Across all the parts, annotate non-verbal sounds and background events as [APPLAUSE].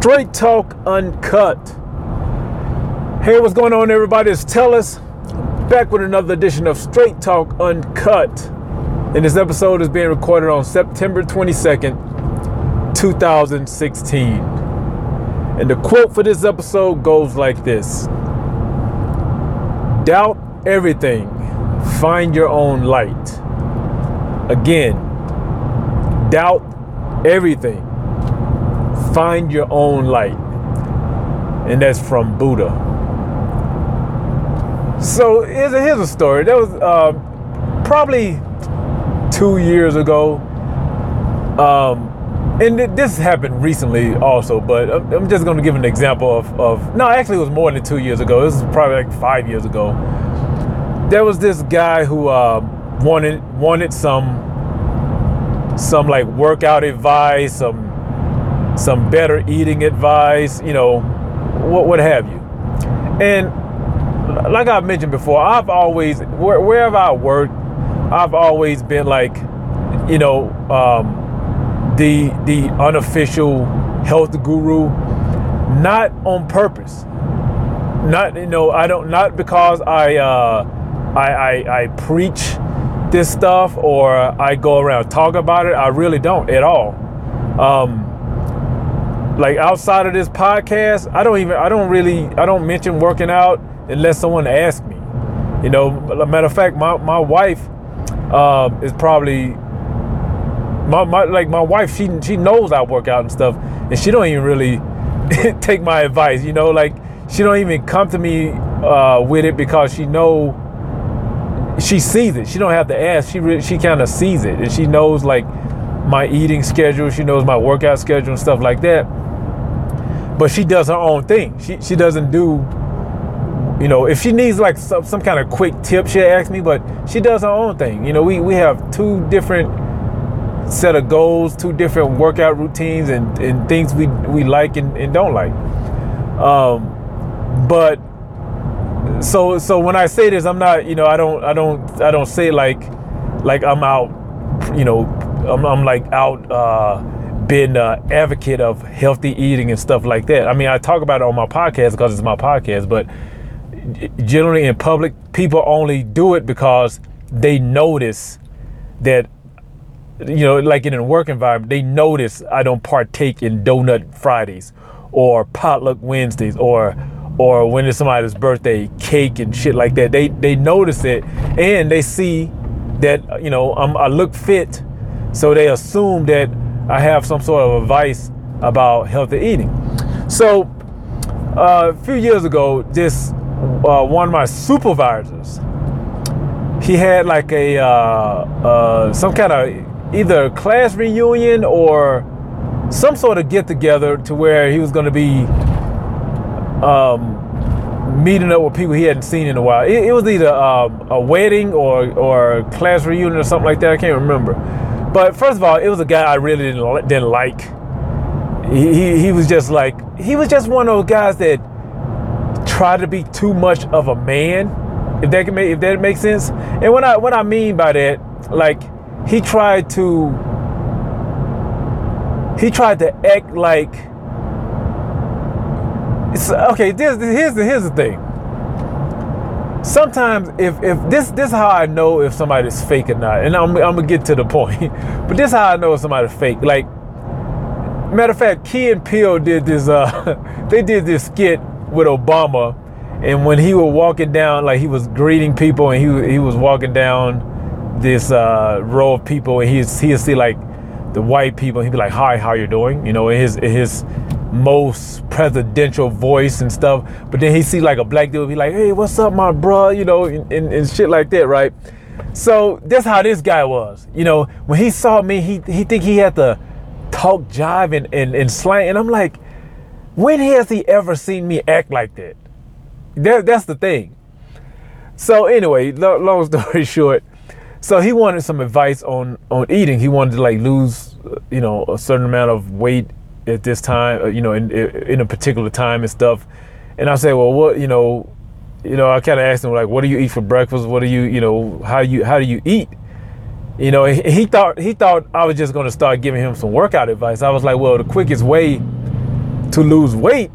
Straight Talk Uncut. Hey, what's going on, everybody? It's Tellus back with another edition of Straight Talk Uncut. And this episode is being recorded on September 22nd, 2016. And the quote for this episode goes like this Doubt everything, find your own light. Again, doubt everything, find your own light. And that's from Buddha. So here's a, here's a story. That was uh, probably two years ago. Um, and this happened recently also, but I'm just going to give an example of, of, no, actually, it was more than two years ago. This is probably like five years ago. There was this guy who uh, wanted wanted some some like workout advice, some some better eating advice, you know, what what have you. And like I've mentioned before, I've always where, wherever I work, I've always been like, you know, um, the the unofficial health guru, not on purpose. Not you know, I don't not because I uh, I, I I preach this stuff or I go around talk about it. I really don't at all. Um, like outside of this podcast, I don't even I don't really I don't mention working out unless someone asks me. You know, matter of fact, my, my wife uh, is probably my, my like my wife. She she knows I work out and stuff, and she don't even really [LAUGHS] take my advice. You know, like she don't even come to me uh, with it because she know she sees it. She don't have to ask. She re- she kind of sees it, and she knows like my eating schedule. She knows my workout schedule and stuff like that. But she does her own thing. She she doesn't do you know, if she needs like some, some kind of quick tip, she'll ask me, but she does her own thing. You know, we, we have two different set of goals, two different workout routines and, and things we, we like and, and don't like. Um, but so so when I say this, I'm not, you know, I don't I don't I don't say like like I'm out, you know, I'm, I'm like out uh being an advocate of healthy eating and stuff like that. I mean, I talk about it on my podcast because it's my podcast, but generally in public, people only do it because they notice that you know, like in a work environment, they notice I don't partake in donut Fridays or potluck Wednesdays or or when it's somebody's birthday cake and shit like that. They they notice it and they see that you know I'm, I look fit, so they assume that I have some sort of advice about healthy eating. So uh, a few years ago, this uh, one of my supervisors. He had like a uh, uh, some kind of either class reunion or some sort of get together to where he was going to be um, meeting up with people he hadn't seen in a while. It, it was either um, a wedding or or class reunion or something like that. I can't remember. But first of all, it was a guy I really didn't didn't like. He, he, he was just like he was just one of those guys that try to be too much of a man, if that can make if that makes sense. And what I what I mean by that, like he tried to he tried to act like it's okay. This, here's the here's the thing. Sometimes if if this this is how I know if somebody's fake or not, and I'm I'm gonna get to the point. [LAUGHS] But this is how I know if somebody's fake. Like matter of fact, Key and Peele did this. Uh, [LAUGHS] they did this skit with Obama, and when he was walking down, like he was greeting people, and he he was walking down this uh, row of people, and he's he'd see like the white people, he'd be like, "Hi, how you doing?" You know, his his most presidential voice and stuff. But then he see like a black dude, be like, "Hey, what's up, my bro?" You know, and, and, and shit like that, right? So that's how this guy was. You know, when he saw me, he he think he had to talk jive and, and, and slang, and I'm like when has he ever seen me act like that? that that's the thing. So anyway, long [LAUGHS] story short, so he wanted some advice on on eating. He wanted to like lose, uh, you know, a certain amount of weight at this time, uh, you know, in in a particular time and stuff. And I said, well, what, you know, you know, I kind of asked him like, what do you eat for breakfast? What do you, you know, how you how do you eat? You know, he, he thought he thought I was just going to start giving him some workout advice. I was like, well, the quickest way to lose weight,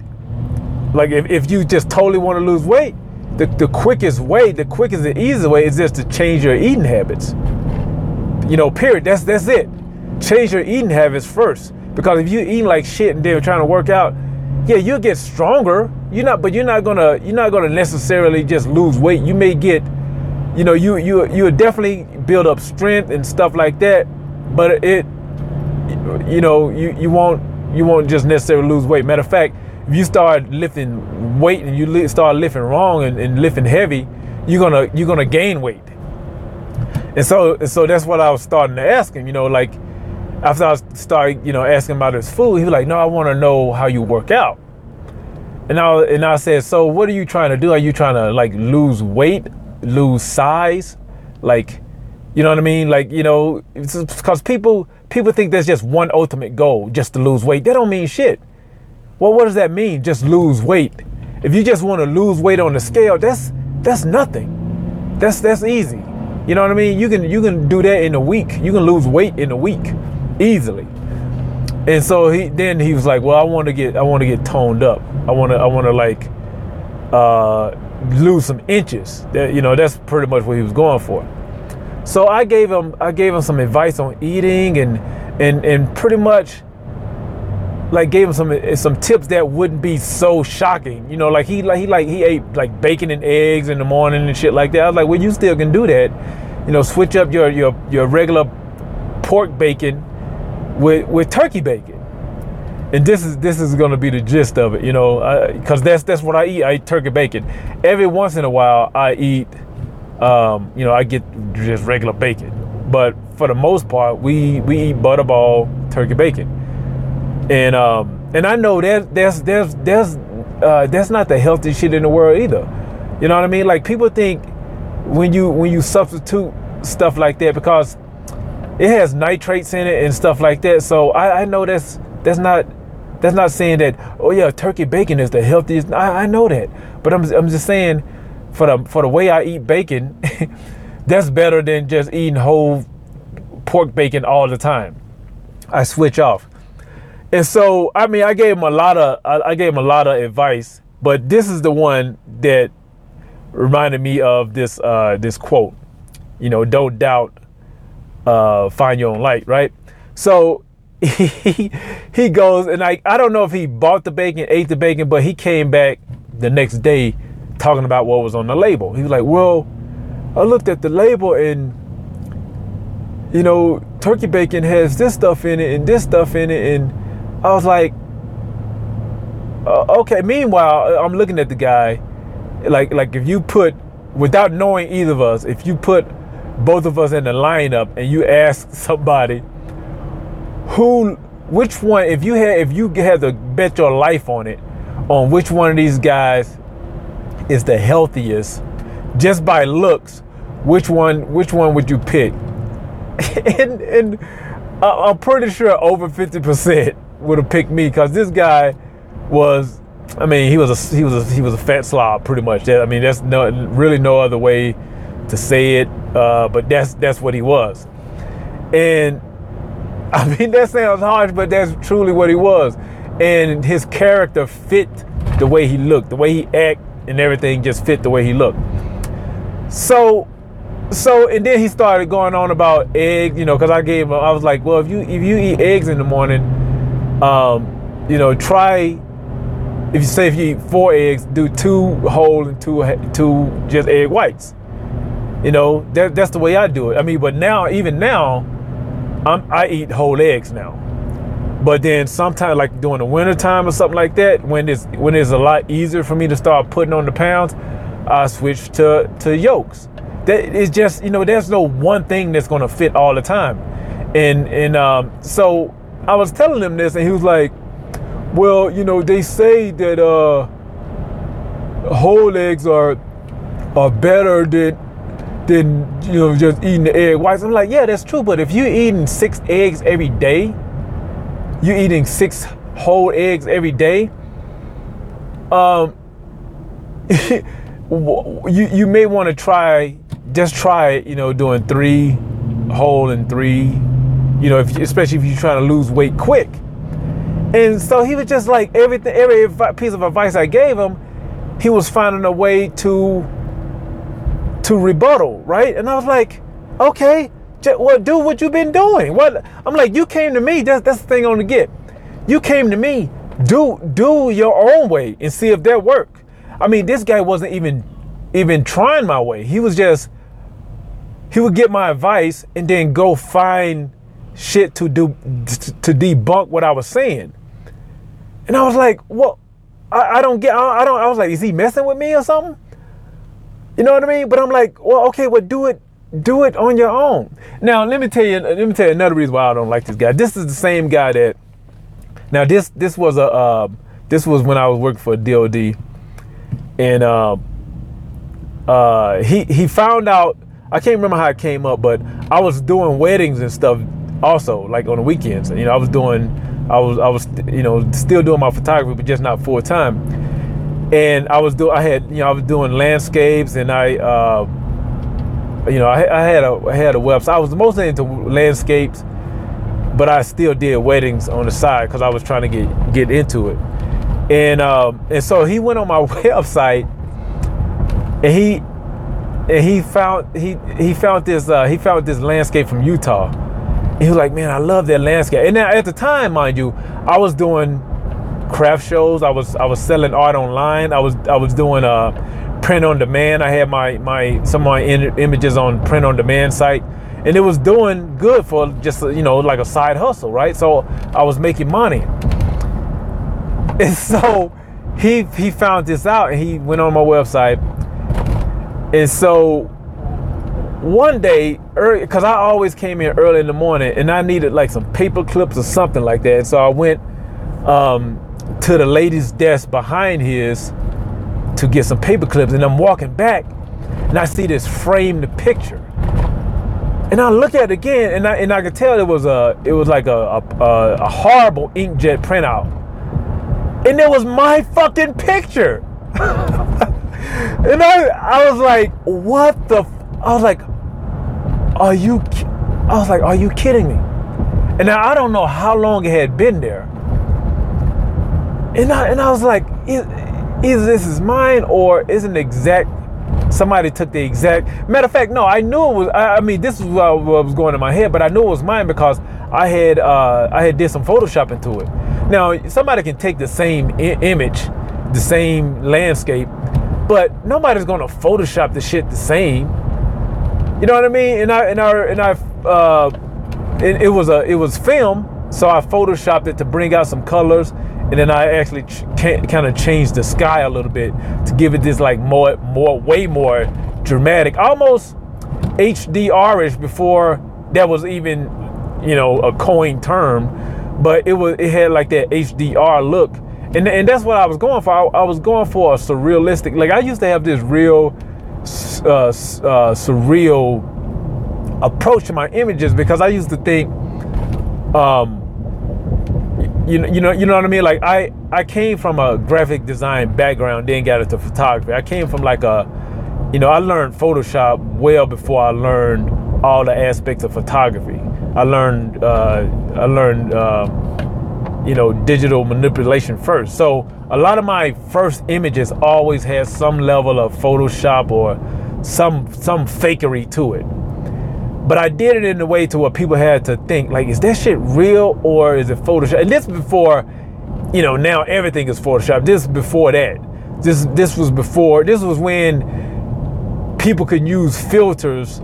like if, if you just totally want to lose weight, the, the quickest way, the quickest and easiest way is just to change your eating habits. You know, period. That's that's it. Change your eating habits first. Because if you eat like shit and then trying to work out, yeah, you'll get stronger. You're not, but you're not gonna you're not gonna necessarily just lose weight. You may get, you know, you you you'll definitely build up strength and stuff like that. But it, you know, you you won't you won't just necessarily lose weight. Matter of fact, if you start lifting weight and you start lifting wrong and, and lifting heavy, you're gonna you're gonna gain weight. And so so that's what I was starting to ask him. You know, like after I started, you know, asking about his food, he was like, "No, I want to know how you work out." And I and I said, "So what are you trying to do? Are you trying to like lose weight, lose size, like, you know what I mean? Like, you know, because people people think there's just one ultimate goal, just to lose weight. That don't mean shit. Well, what does that mean? Just lose weight. If you just want to lose weight on the scale, that's that's nothing. That's that's easy. You know what I mean? You can you can do that in a week. You can lose weight in a week easily. And so he then he was like, "Well, I want to get I want to get toned up. I want to I want to like uh, lose some inches. That, you know, that's pretty much what he was going for." So I gave him I gave him some advice on eating and and and pretty much like gave him some some tips that wouldn't be so shocking. You know, like he like he like he ate like bacon and eggs in the morning and shit like that. I was like, well, you still can do that. You know, switch up your your your regular pork bacon with with turkey bacon. And this is this is gonna be the gist of it, you know, because that's that's what I eat. I eat turkey bacon. Every once in a while, I eat, um, you know, I get just regular bacon. But for the most part, we we eat butterball turkey bacon, and um, and I know that there's there's there's uh, that's not the healthiest shit in the world either. You know what I mean? Like people think when you when you substitute stuff like that because it has nitrates in it and stuff like that. So I, I know that's that's not that's not saying that oh yeah turkey bacon is the healthiest. I, I know that, but I'm I'm just saying for the for the way I eat bacon, [LAUGHS] that's better than just eating whole pork bacon all the time. I switch off, and so I mean I gave him a lot of I, I gave him a lot of advice, but this is the one that reminded me of this uh, this quote. You know, don't doubt uh, find your own light, right? So [LAUGHS] he he goes and I I don't know if he bought the bacon, ate the bacon, but he came back the next day talking about what was on the label. He was like, "Well, I looked at the label and you know, turkey bacon has this stuff in it and this stuff in it and I was like, uh, okay. Meanwhile, I'm looking at the guy, like like if you put, without knowing either of us, if you put both of us in the lineup and you ask somebody who which one if you had if you had to bet your life on it on which one of these guys is the healthiest just by looks which one which one would you pick? [LAUGHS] And and i'm pretty sure over 50% would have picked me because this guy was i mean he was a he was a he was a fat slob pretty much. I mean that's no really no other way to say it, uh, but that's that's what he was. And [LAUGHS] I mean that sounds harsh, but that's truly what he was. And his character fit the way he looked, the way he act and everything just fit the way he looked. So so and then he started going on about eggs, you know, because I gave him I was like, well, if you if you eat eggs in the morning, um, you know, try if you say if you eat four eggs, do two whole and two two just egg whites. You know, that, that's the way I do it. I mean, but now, even now, I'm, I eat whole eggs now. But then sometimes, like during the winter time or something like that, when it's when it's a lot easier for me to start putting on the pounds, I switch to to yolks. That is just you know, there's no one thing that's gonna fit all the time. And and um, so I was telling him this, and he was like, "Well, you know, they say that uh, whole eggs are are better than than you know just eating the egg whites. I'm like, yeah, that's true. But if you're eating six eggs every day, you're eating six whole eggs every day. Um, [LAUGHS] you you may want to try just try you know doing three whole and three, you know, if, especially if you're trying to lose weight quick. And so he was just like everything, every piece of advice I gave him, he was finding a way to to rebuttal, right? And I was like, okay, well, do what you've been doing. What I'm like, you came to me. That's that's the thing on the get. You came to me. Do do your own way and see if that work. I mean, this guy wasn't even even trying my way. He was just he would get my advice and then go find shit to do to debunk what I was saying. And I was like, well, I, I don't get I, I don't I was like, is he messing with me or something? You know what I mean? But I'm like, well, okay, well, do it do it on your own. Now, let me tell you, let me tell you another reason why I don't like this guy. This is the same guy that. Now, this this was a uh, this was when I was working for DoD, and uh, uh, he he found out. I can't remember how it came up, but I was doing weddings and stuff also, like on the weekends. You know, I was doing, I was I was you know still doing my photography, but just not full time. And I was doing, I had you know I was doing landscapes, and I. Uh, you know, I, I, had a I had a website. I was mostly into landscapes, but I still did weddings on the side because I was trying to get get into it. And um, and so he went on my [LAUGHS] website, and he and he found he he found this uh, he found this landscape from Utah. He was like, man, I love that landscape. And now at the time, mind you, I was doing craft shows. I was I was selling art online. I was I was doing uh print on demand. I had my my some of my in, images on print on demand site, and it was doing good for just you know like a side hustle, right? So I was making money, [LAUGHS] and so he he found this out, and he went on my website, and so one day because I always came in early in the morning, and I needed like some paper clips or something like that, so I went um, to the lady's desk behind his to get some paper clips and I'm walking back and I see this framed picture. And I look at it again and I, and I could tell it was a it was like a, a, a horrible inkjet printout. And it was my fucking picture. [LAUGHS] and I I was like, what the I was like, are you I was like, are you kidding me? And now I don't know how long it had been there. And I and I was like, either this is mine or isn't exact somebody took the exact matter of fact no i knew it was i, I mean this is what, what, was going in my head but i knew it was mine because i had uh, i had did some photoshop into it. Now somebody can take the same I- image the same landscape but nobody's gonna photoshop the shit the same. You know what i mean? And i and i and i uh, it, it was a it was film so i photoshopped it to bring out some colors and then I actually ch- kind of changed the sky a little bit to give it this like more, more, way more dramatic, almost HDR-ish before that was even, you know, a coined term, but it was it had like that HDR look, and and that's what I was going for. I, I was going for a surrealistic. Like I used to have this real uh, uh, surreal approach to my images because I used to think. Um, you know, you know, you know what I mean. Like I, I came from a graphic design background, then got into photography. I came from like a, you know, I learned Photoshop well before I learned all the aspects of photography. I learned, uh, I learned, um, you know, digital manipulation first. So a lot of my first images always had some level of Photoshop or some some fakery to it. But I did it in a way to where people had to think, like, is that shit real or is it Photoshop? And this before, you know, now everything is Photoshop. This before that. This this was before. This was when people could use filters,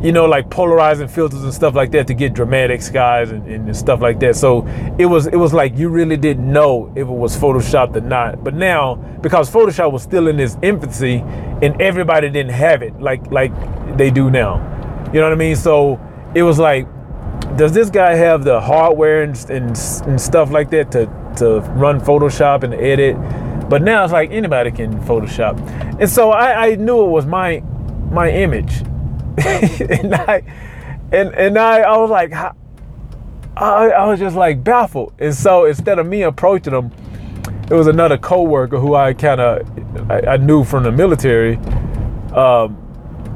you know, like polarizing filters and stuff like that to get dramatic skies and, and stuff like that. So it was it was like you really didn't know if it was photoshopped or not. But now, because Photoshop was still in its infancy and everybody didn't have it like like they do now. You know what I mean? So it was like, does this guy have the hardware and, and, and stuff like that to, to run Photoshop and edit? But now it's like anybody can Photoshop. And so I, I knew it was my my image. [LAUGHS] and I and and I, I was like I, I was just like baffled. And so instead of me approaching him, it was another coworker who I kind of I, I, knew from the military. Um,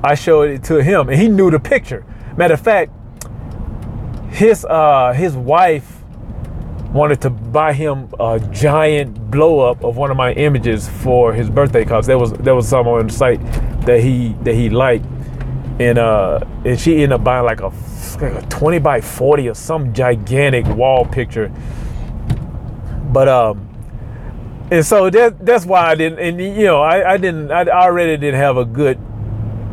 I showed it to him, and he knew the picture. Matter of fact, his uh, his wife wanted to buy him a giant blow up of one of my images for his birthday because there was there was some on the site that he that he liked, and uh and she ended up buying like a, like a 20 by 40 or some gigantic wall picture. But um and so that that's why I didn't and you know I, I didn't I already didn't have a good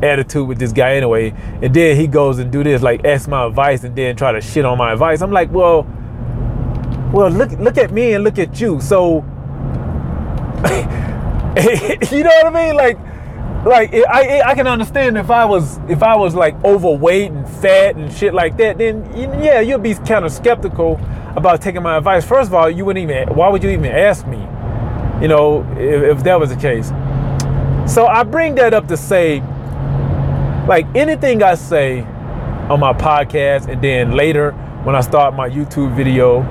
attitude with this guy anyway. And then he goes and do this like ask my advice and then try to shit on my advice. I'm like well well look look at me and look at you. So [LAUGHS] you know what i mean? Like like I, I can understand if i was if i was like overweight and fat and shit like that then yeah you'd be kind of skeptical about taking my advice. First of all you wouldn't even why would you even ask me? You know if, if that was the case. So i bring that up to say like anything I say on my podcast and then later when I start my YouTube video,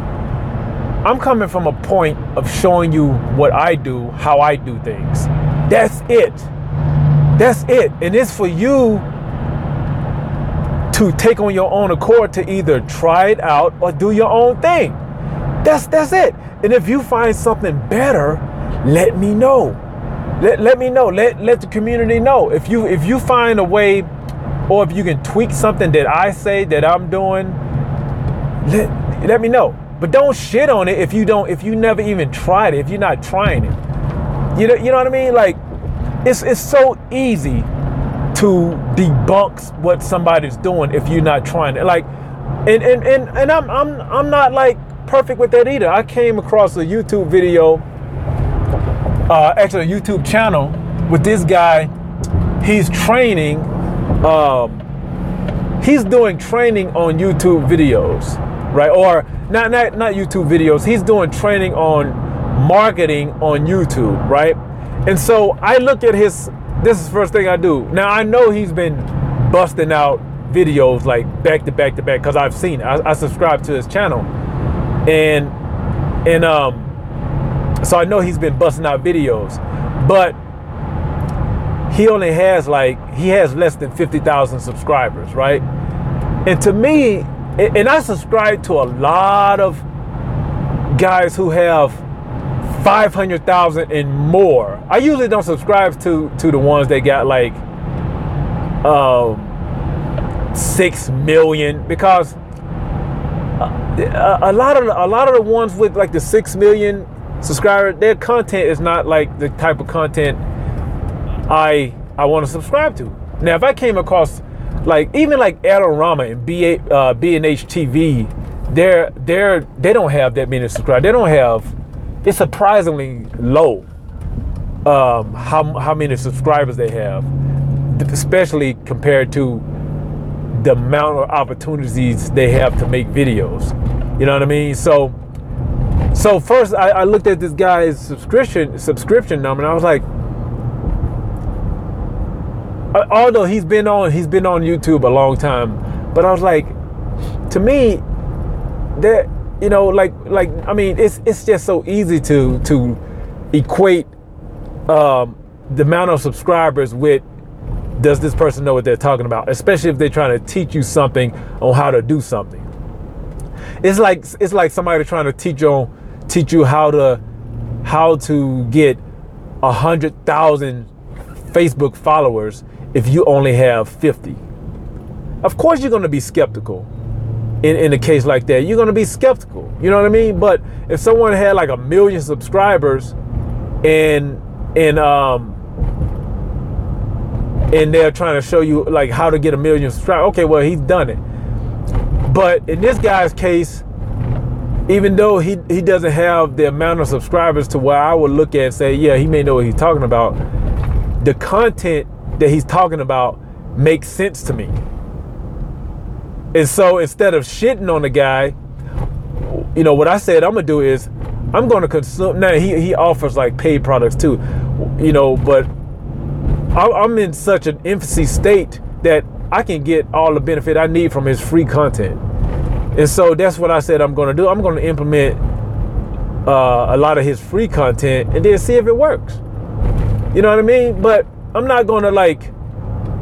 I'm coming from a point of showing you what I do, how I do things. That's it. That's it. And it's for you to take on your own accord to either try it out or do your own thing. That's that's it. And if you find something better, let me know let, let me know. Let let the community know. If you if you find a way or if you can tweak something that I say that I'm doing, let, let me know. But don't shit on it if you don't if you never even tried it, if you're not trying it. You know, you know what I mean? Like it's it's so easy to debunk what somebody's doing if you're not trying it. Like and and and, and I'm I'm I'm not like perfect with that either. I came across a YouTube video uh, actually a YouTube channel with this guy. He's training. Um, he's doing training on YouTube videos, right? Or not not not YouTube videos. He's doing training on marketing on YouTube, right? And so I look at his. This is the first thing I do. Now I know he's been busting out videos like back to back to back because I've seen it. I, I subscribe to his channel, and and um so I know he's been busting out videos, but he only has like he has less than 50,000 subscribers, right? And to me, and I subscribe to a lot of guys who have 500,000 and more. I usually don't subscribe to to the ones that got like um 6 million because a, a lot of a lot of the ones with like the 6 million subscriber, their content is not like the type of content I I want to subscribe to. Now, if I came across like even like Adorama and B uh, B and H TV, they're they're they don't have that many subscribers. They don't have. It's surprisingly low. Um, how how many subscribers they have, especially compared to the amount of opportunities they have to make videos. You know what I mean? So so first, I, I, looked at this guy's subscription subscription number, and I was like, uh, although he's been on he's been on YouTube a long time, but I was like, to me, that you know, like like I mean, it's it's just so easy to to equate um, the amount of subscribers with does this person know what they're talking about, especially if they're trying to teach you something on how to do something. It's like it's like somebody trying to teach you on teach you how to how to get a hundred thousand Facebook followers if you only have 50. Of course you're gonna be skeptical in, in a case like that. You're gonna be skeptical. You know what I mean? But if someone had like a million subscribers and and um and they're trying to show you like how to get a million subscribers, okay, well he's done it. But in this guy's case, even though he, he doesn't have the amount of subscribers to where I would look at and say, yeah, he may know what he's talking about, the content that he's talking about makes sense to me. And so instead of shitting on the guy, you know, what I said I'm gonna do is I'm gonna consume. Now he, he offers like paid products too, you know, but I'm in such an infancy state that I can get all the benefit I need from his free content. And so that's what I said I'm going to do. I'm going to implement uh, a lot of his free content and then see if it works. You know what I mean? But I'm not going to like,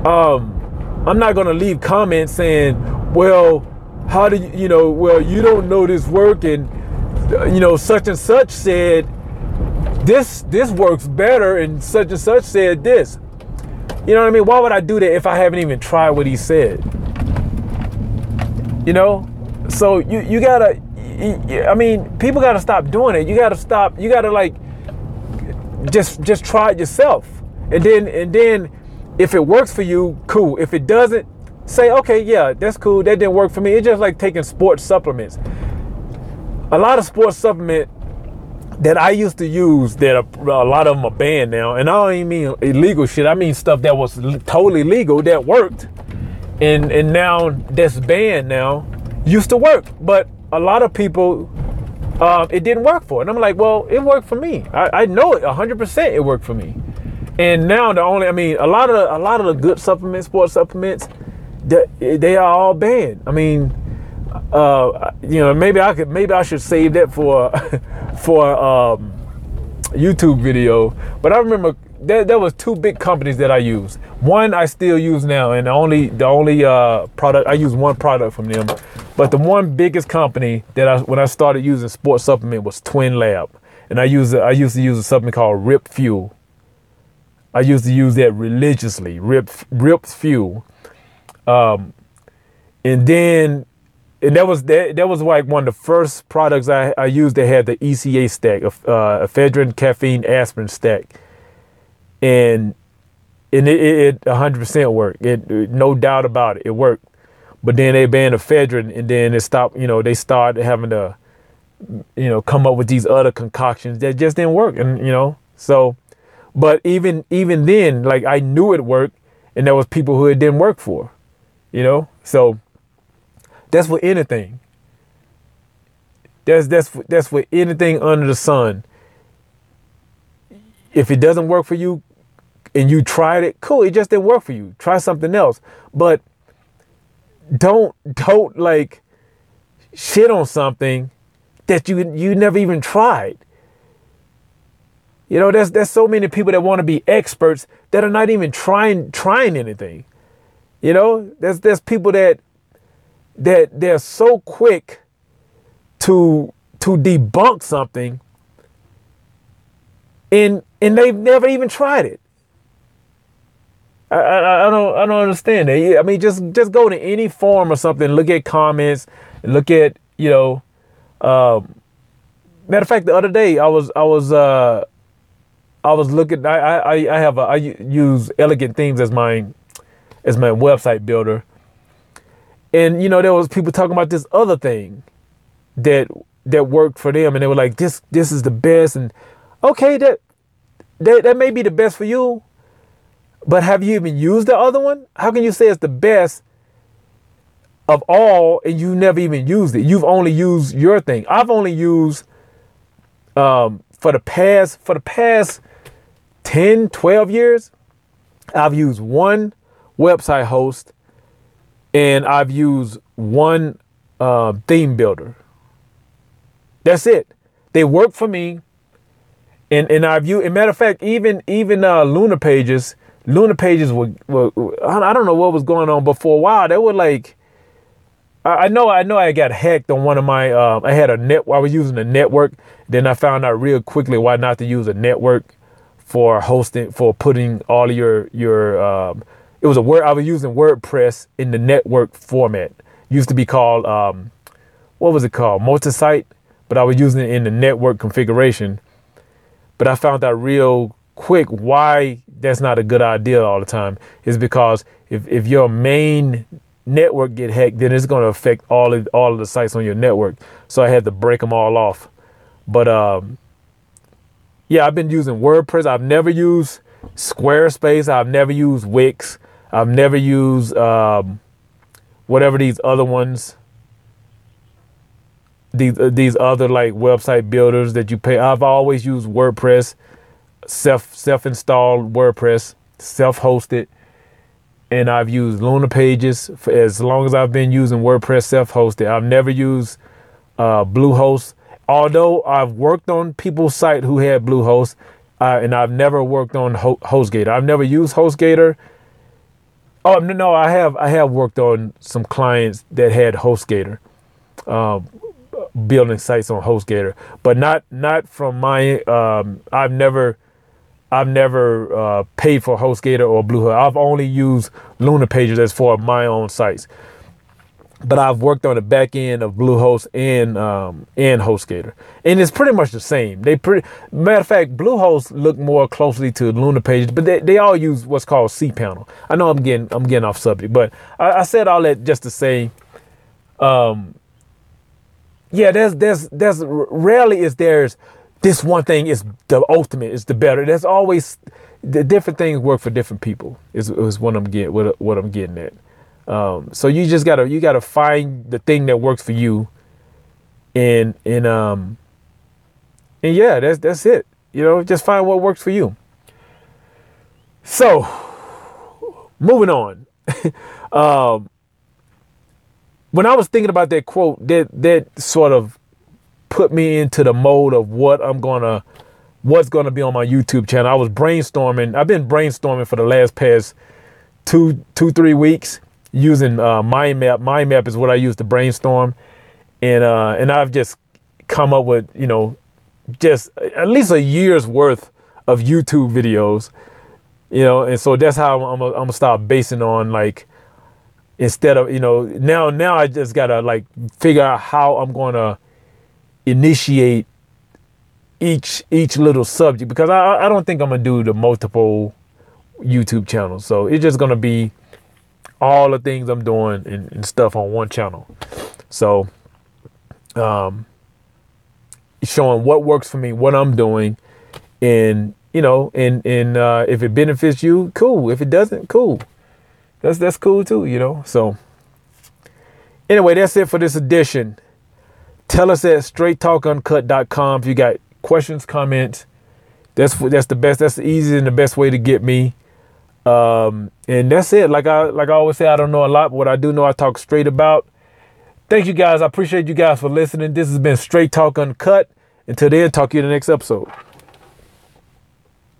um, I'm not going to leave comments saying, well, how do you, you know, well, you don't know this work and you know, such and such said this this works better, and such and such said this. You know what I mean? Why would I do that if I haven't even tried what he said? You know, so you you gotta. I mean, people gotta stop doing it. You gotta stop. You gotta like just just try it yourself, and then and then if it works for you, cool. If it doesn't, say okay, yeah, that's cool. That didn't work for me. It's just like taking sports supplements. A lot of sports supplement that I used to use that a, a, lot of them are banned now, and I don't even mean illegal shit. I mean stuff that was totally legal that worked, and and now that's banned now used to work, but a lot of people um, it didn't work for. And I'm like, well, it worked for me. I, I know it 100%. It worked for me. And now the only, I mean, a lot of the, a lot of the good supplements, sports supplements, they, they are all banned. I mean, uh, you know, maybe I could, maybe I should save that for, [LAUGHS] for um, YouTube video. But I remember there, there was two big companies that I used. One I still use now, and the only the only uh, product I use one product from them. But the one biggest company that I when I started using sports supplement was Twinlab, and I use I used to use a supplement called Rip Fuel. I used to use that religiously, Rip Rip Fuel, um, and then and that was that, that was like one of the first products I, I used that had the ECA stack, uh, ephedrine, caffeine, aspirin stack and and it, it, 100% worked. It, no doubt about it, it worked. But then they banned ephedrine, and then it stopped. You know, they started having to, you know, come up with these other concoctions that just didn't work. And you know, so, but even even then, like I knew it worked, and there was people who it didn't work for. You know, so that's for anything. That's that's that's for anything under the sun. If it doesn't work for you, and you tried it, cool, it just didn't work for you. Try something else. But don't don't like shit on something that you you never even tried. You know, there's there's so many people that want to be experts that are not even trying trying anything. You know, there's there's people that that they're so quick to to debunk something and and they've never even tried it. I, I, I don't I don't understand it. I mean, just just go to any forum or something, look at comments, look at you know. Um, matter of fact, the other day I was I was uh, I was looking. I I I have a, I use elegant themes as my as my website builder, and you know there was people talking about this other thing that that worked for them, and they were like, this this is the best, and okay, that that that may be the best for you, but have you even used the other one? How can you say it's the best of all and you never even used it? You've only used your thing. I've only used um, for the past for the past 10, 12 years, I've used one website host and I've used one uh, theme builder. That's it. They work for me. And and I've used, and matter of fact, even even uh, Lunar Pages, Lunar Pages were, were, I don't know what was going on, but for a while they were like, I, know I know I got hacked on one of my. Um, I had a net. I was using a network. Then I found out real quickly why not to use a network for hosting for putting all your your. Um, it was a word I was using WordPress in the network format. Used to be called um, what was it called? Multi-site, but I was using it in the network configuration. But I found out real quick why that's not a good idea all the time is because if, if your main network get hacked, then it's going to affect all of all of the sites on your network. So I had to break them all off. But um, yeah, I've been using WordPress. I've never used Squarespace. I've never used Wix. I've never used um, whatever these other ones. These uh, these other like website builders that you pay. I've always used WordPress self self installed WordPress, self hosted, and I've used Lunar Pages for as long as I've been using WordPress self hosted. I've never used uh, Bluehost, although I've worked on people's site who had Bluehost, uh, and I've never worked on Ho- HostGator. I've never used HostGator. Oh no, no, I have I have worked on some clients that had HostGator. Um, building sites on HostGator, but not not from my. Um, I've never. I've never uh, paid for HostGator or Bluehost. I've only used Lunar Pages as for my own sites but I've worked on the back end of Bluehost and um, and HostGator, and it's pretty much the same. They pretty matter of fact, Bluehost look more closely to Lunar Pages, but they, they all use what's called cPanel. I know I'm getting I'm getting off subject, but I, I said all that just to say, um, yeah, there's there's there's rarely is there's this one thing is the ultimate, is the better. There's always the different things work for different people. Is is what I'm getting what what I'm getting at. Um, so you just gotta you gotta find the thing that works for you, and and um, and yeah, that's that's it. You know, just find what works for you. So, moving on. [LAUGHS] um, when I was thinking about that quote, that that sort of put me into the mode of what I'm gonna, what's gonna be on my YouTube channel. I was brainstorming. I've been brainstorming for the last past two, two, three weeks using uh, mind map. Mind map is what I use to brainstorm, and uh, and I've just come up with you know just at least a year's worth of YouTube videos, you know, and so that's how I'm, I'm, gonna start basing on like instead of you know now now I just gotta like figure out how I'm gonna initiate each each little subject because I I don't think I'm gonna do the multiple YouTube channels. So it's just gonna be all the things I'm doing and, and stuff on one channel. So, um, showing what works for me, what I'm doing, and you know, and and uh, if it benefits you, cool. If it doesn't, cool. That's that's cool too, you know. So, anyway, that's it for this edition. Tell us at straighttalkuncut.com if you got questions, comments. That's that's the best. That's the easiest and the best way to get me. Um, and that's it. Like I like I always say, I don't know a lot, but what I do know, I talk straight about. Thank you guys. I appreciate you guys for listening. This has been Straight Talk Uncut. Until then, talk to you in the next episode.